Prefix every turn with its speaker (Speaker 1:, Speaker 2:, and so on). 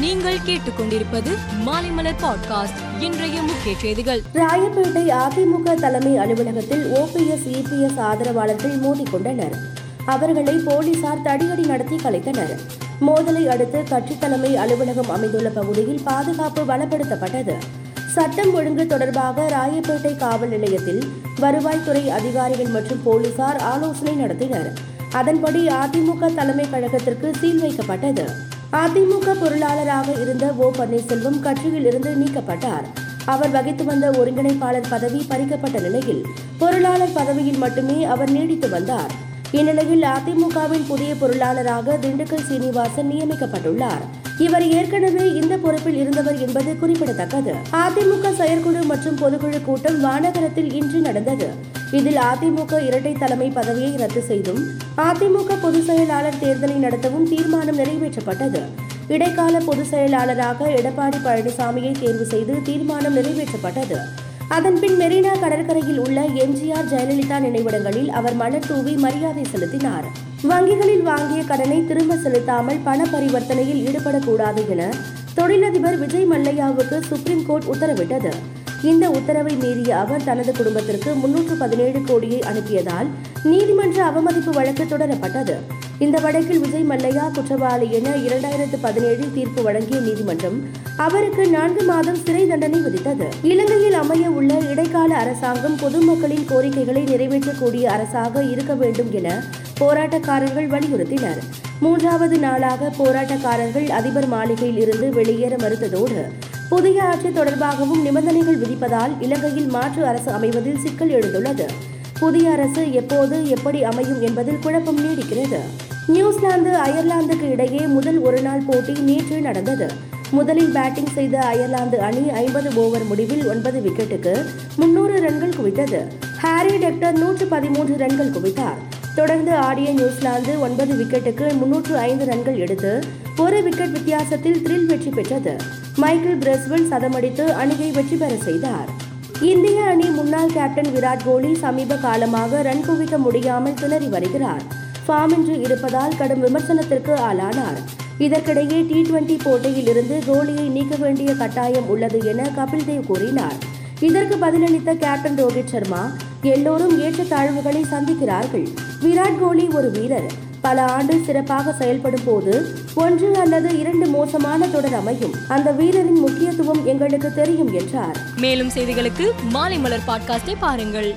Speaker 1: நீங்கள் கேட்டுக்கொண்டிருப்பது மாலைமலர் பாட்காஸ்ட் இன்றைய முக்கிய செய்திகள்.
Speaker 2: ராயப்பேட்டை அதிமுக தலைமை அலுவலகத்தில் ஓபிஎஸ் இபிஎஸ் ஆதரவாளர்கள் மோதிக்கொண்டனர். அவர்களை போலீசார் தடியடி நடத்தி கலைத்தனர். மோதலை அடுத்து கட்சி தலைமை அலுவலகம் அமைந்துள்ள பகுதியில் பாதுகாப்பு பலப்படுத்தப்பட்டது. சட்டம் ஒழுங்கு தொடர்பாக ராயப்பேட்டை காவல் நிலையத்தில் வருவாய்த்துறை அதிகாரிகள் மற்றும் போலீசார் ஆலோசனை நடத்தினர். அதன்படி அதிமுக தலைமை கழகத்திற்கு சீல் வைக்கப்பட்டது. அதிமுக பொருளாளராக இருந்த ஓ பன்னீர்செல்வம் கட்சியில் இருந்து நீக்கப்பட்டார். அவர் வகித்து வந்த ஒருங்கிணைப்பாளர் பதவி பறிக்கப்பட்ட நிலையில் பொருளாளர் பதவியில் மட்டுமே அவர் நீடித்து வந்தார். இந்நிலையில் அதிமுகவின் புதிய பொருளாளராக திண்டுக்கல் சீனிவாசன் நியமிக்கப்பட்டுள்ளார். இவர் ஏற்கனவே இந்த பொறுப்பில் இருந்தவர் என்பது குறிப்பிடத்தக்கது. அதிமுக செயற்குழு மற்றும் பொதுக்குழு கூட்டம் வானகரத்தில் இன்று நடந்தது. இதில் அதிமுக இரட்டை தலைமை பதவியை ரத்து செய்தும் அதிமுக பொதுச் செயலாளர் தேர்தலை நடத்தவும் தீர்மானம் நிறைவேற்றப்பட்டது. இடைக்கால பொதுச் செயலாளராக எடப்பாடி பழனிசாமியை தேர்வு செய்து தீர்மானம் நிறைவேற்றப்பட்டது. அதன்பின் மெரினா கடற்கரையில் உள்ள எம்ஜிஆர் ஜெயலலிதா நினைவிடங்களில் அவர் மலர் தூவி மரியாதை செலுத்தினார். வங்கிகளில் வாங்கிய கடனை திரும்ப செலுத்தாமல் பண பரிவர்த்தனையில் ஈடுபடக்கூடாது என தொழிலதிபர் விஜய் மல்லையாவுக்கு சுப்ரீம் கோர்ட் உத்தரவிட்டது. இந்த உத்தரவை மீறிய அவர் தனது குடும்பத்திற்கு முன்னூற்று பதினேழு கோடியை அனுப்பியதால் நீதிமன்ற அவமதிப்பு வழக்கு தொடரப்பட்டது. இந்த வழக்கில் விஜய் மல்லையா குற்றவாளி என இரண்டாயிரத்து பதினேழில் தீர்ப்பு வழங்கிய நீதிமன்றம் அவருக்கு நான்கு மாதம் சிறை தண்டனை விதித்தது. இலங்கையில் அமைய உள்ள இடைக்கால அரசாங்கம் பொதுமக்களின் கோரிக்கைகளை நிறைவேற்றக்கூடிய அரசாக இருக்க வேண்டும் என போராட்டக்காரர்கள் வலியுறுத்தினர். மூன்றாவது நாளாக போராட்டக்காரர்கள் அதிபர் மாளிகையில் இருந்து வெளியேற மறுத்ததோடு புதிய ஆட்சி தொடர்பாகவும் நிபந்தனைகள் விதிப்பதால் இலங்கையில் மாற்று அரசு அமைவதில் சிக்கல் எழுந்துள்ளது. புதிய அரசு எப்போது எப்படி அமையும் என்பதில் குழப்பம் நீடிக்கிறது. நியூசிலாந்து அயர்லாந்துக்கு இடையே முதல் ஒருநாள் போட்டி நேற்று நடந்தது. முதலில் பேட்டிங் செய்த அயர்லாந்து அணி ஐம்பது ஓவர் முடிவில் ஒன்பது விக்கெட்டுக்கு முன்னூறு ரன்கள் குவித்தது. ஹாரி டெக்டர் நூற்று பதிமூன்று ரன்கள் குவித்தார். தொடர்ந்து ஆடிய நியூசிலாந்து ஒன்பது விக்கெட்டுக்கு முன்னூற்று ஐந்து ரன்கள் எடுத்து ஒரு விக்கெட் வித்தியாசத்தில் த்ரில் வெற்றி பெற்றது. மைக்கேல் பிரஸ்வன் சதமடித்து அணியை வெற்றி பெற செய்தார். இந்திய அணி முன்னாள் கேப்டன் விராட் கோலி சமீப காலமாக ரன் குவிக்க முடியாமல் திணறி வருகிறார். ஃபார்மின்றி இருப்பதால் கடும் விமர்சனத்திற்கு ஆளானார். இதற்கிடையே டி டுவெண்டி போட்டியில் இருந்து கோலியை நீக்க வேண்டிய கட்டாயம் உள்ளது என கபில் தேவ் கூறினார். இதற்கு பதிலளித்த கேப்டன் ரோஹித் சர்மா எல்லோரும் ஏற்றத்தாழ்வுகளை சந்திக்கிறார்கள். விராட் கோலி ஒரு வீரர். பல ஆண்டு சிறப்பாக செயல்படும் போது ஒன்று அல்லது இரண்டு மோசமான தொடர் அமையும். அந்த வீரரின் முக்கியத்துவம் எங்களுக்கு தெரியும் என்றார்.
Speaker 1: மேலும் செய்திகளுக்கு மாலை மலர் பாட்காஸ்டை பாருங்கள்.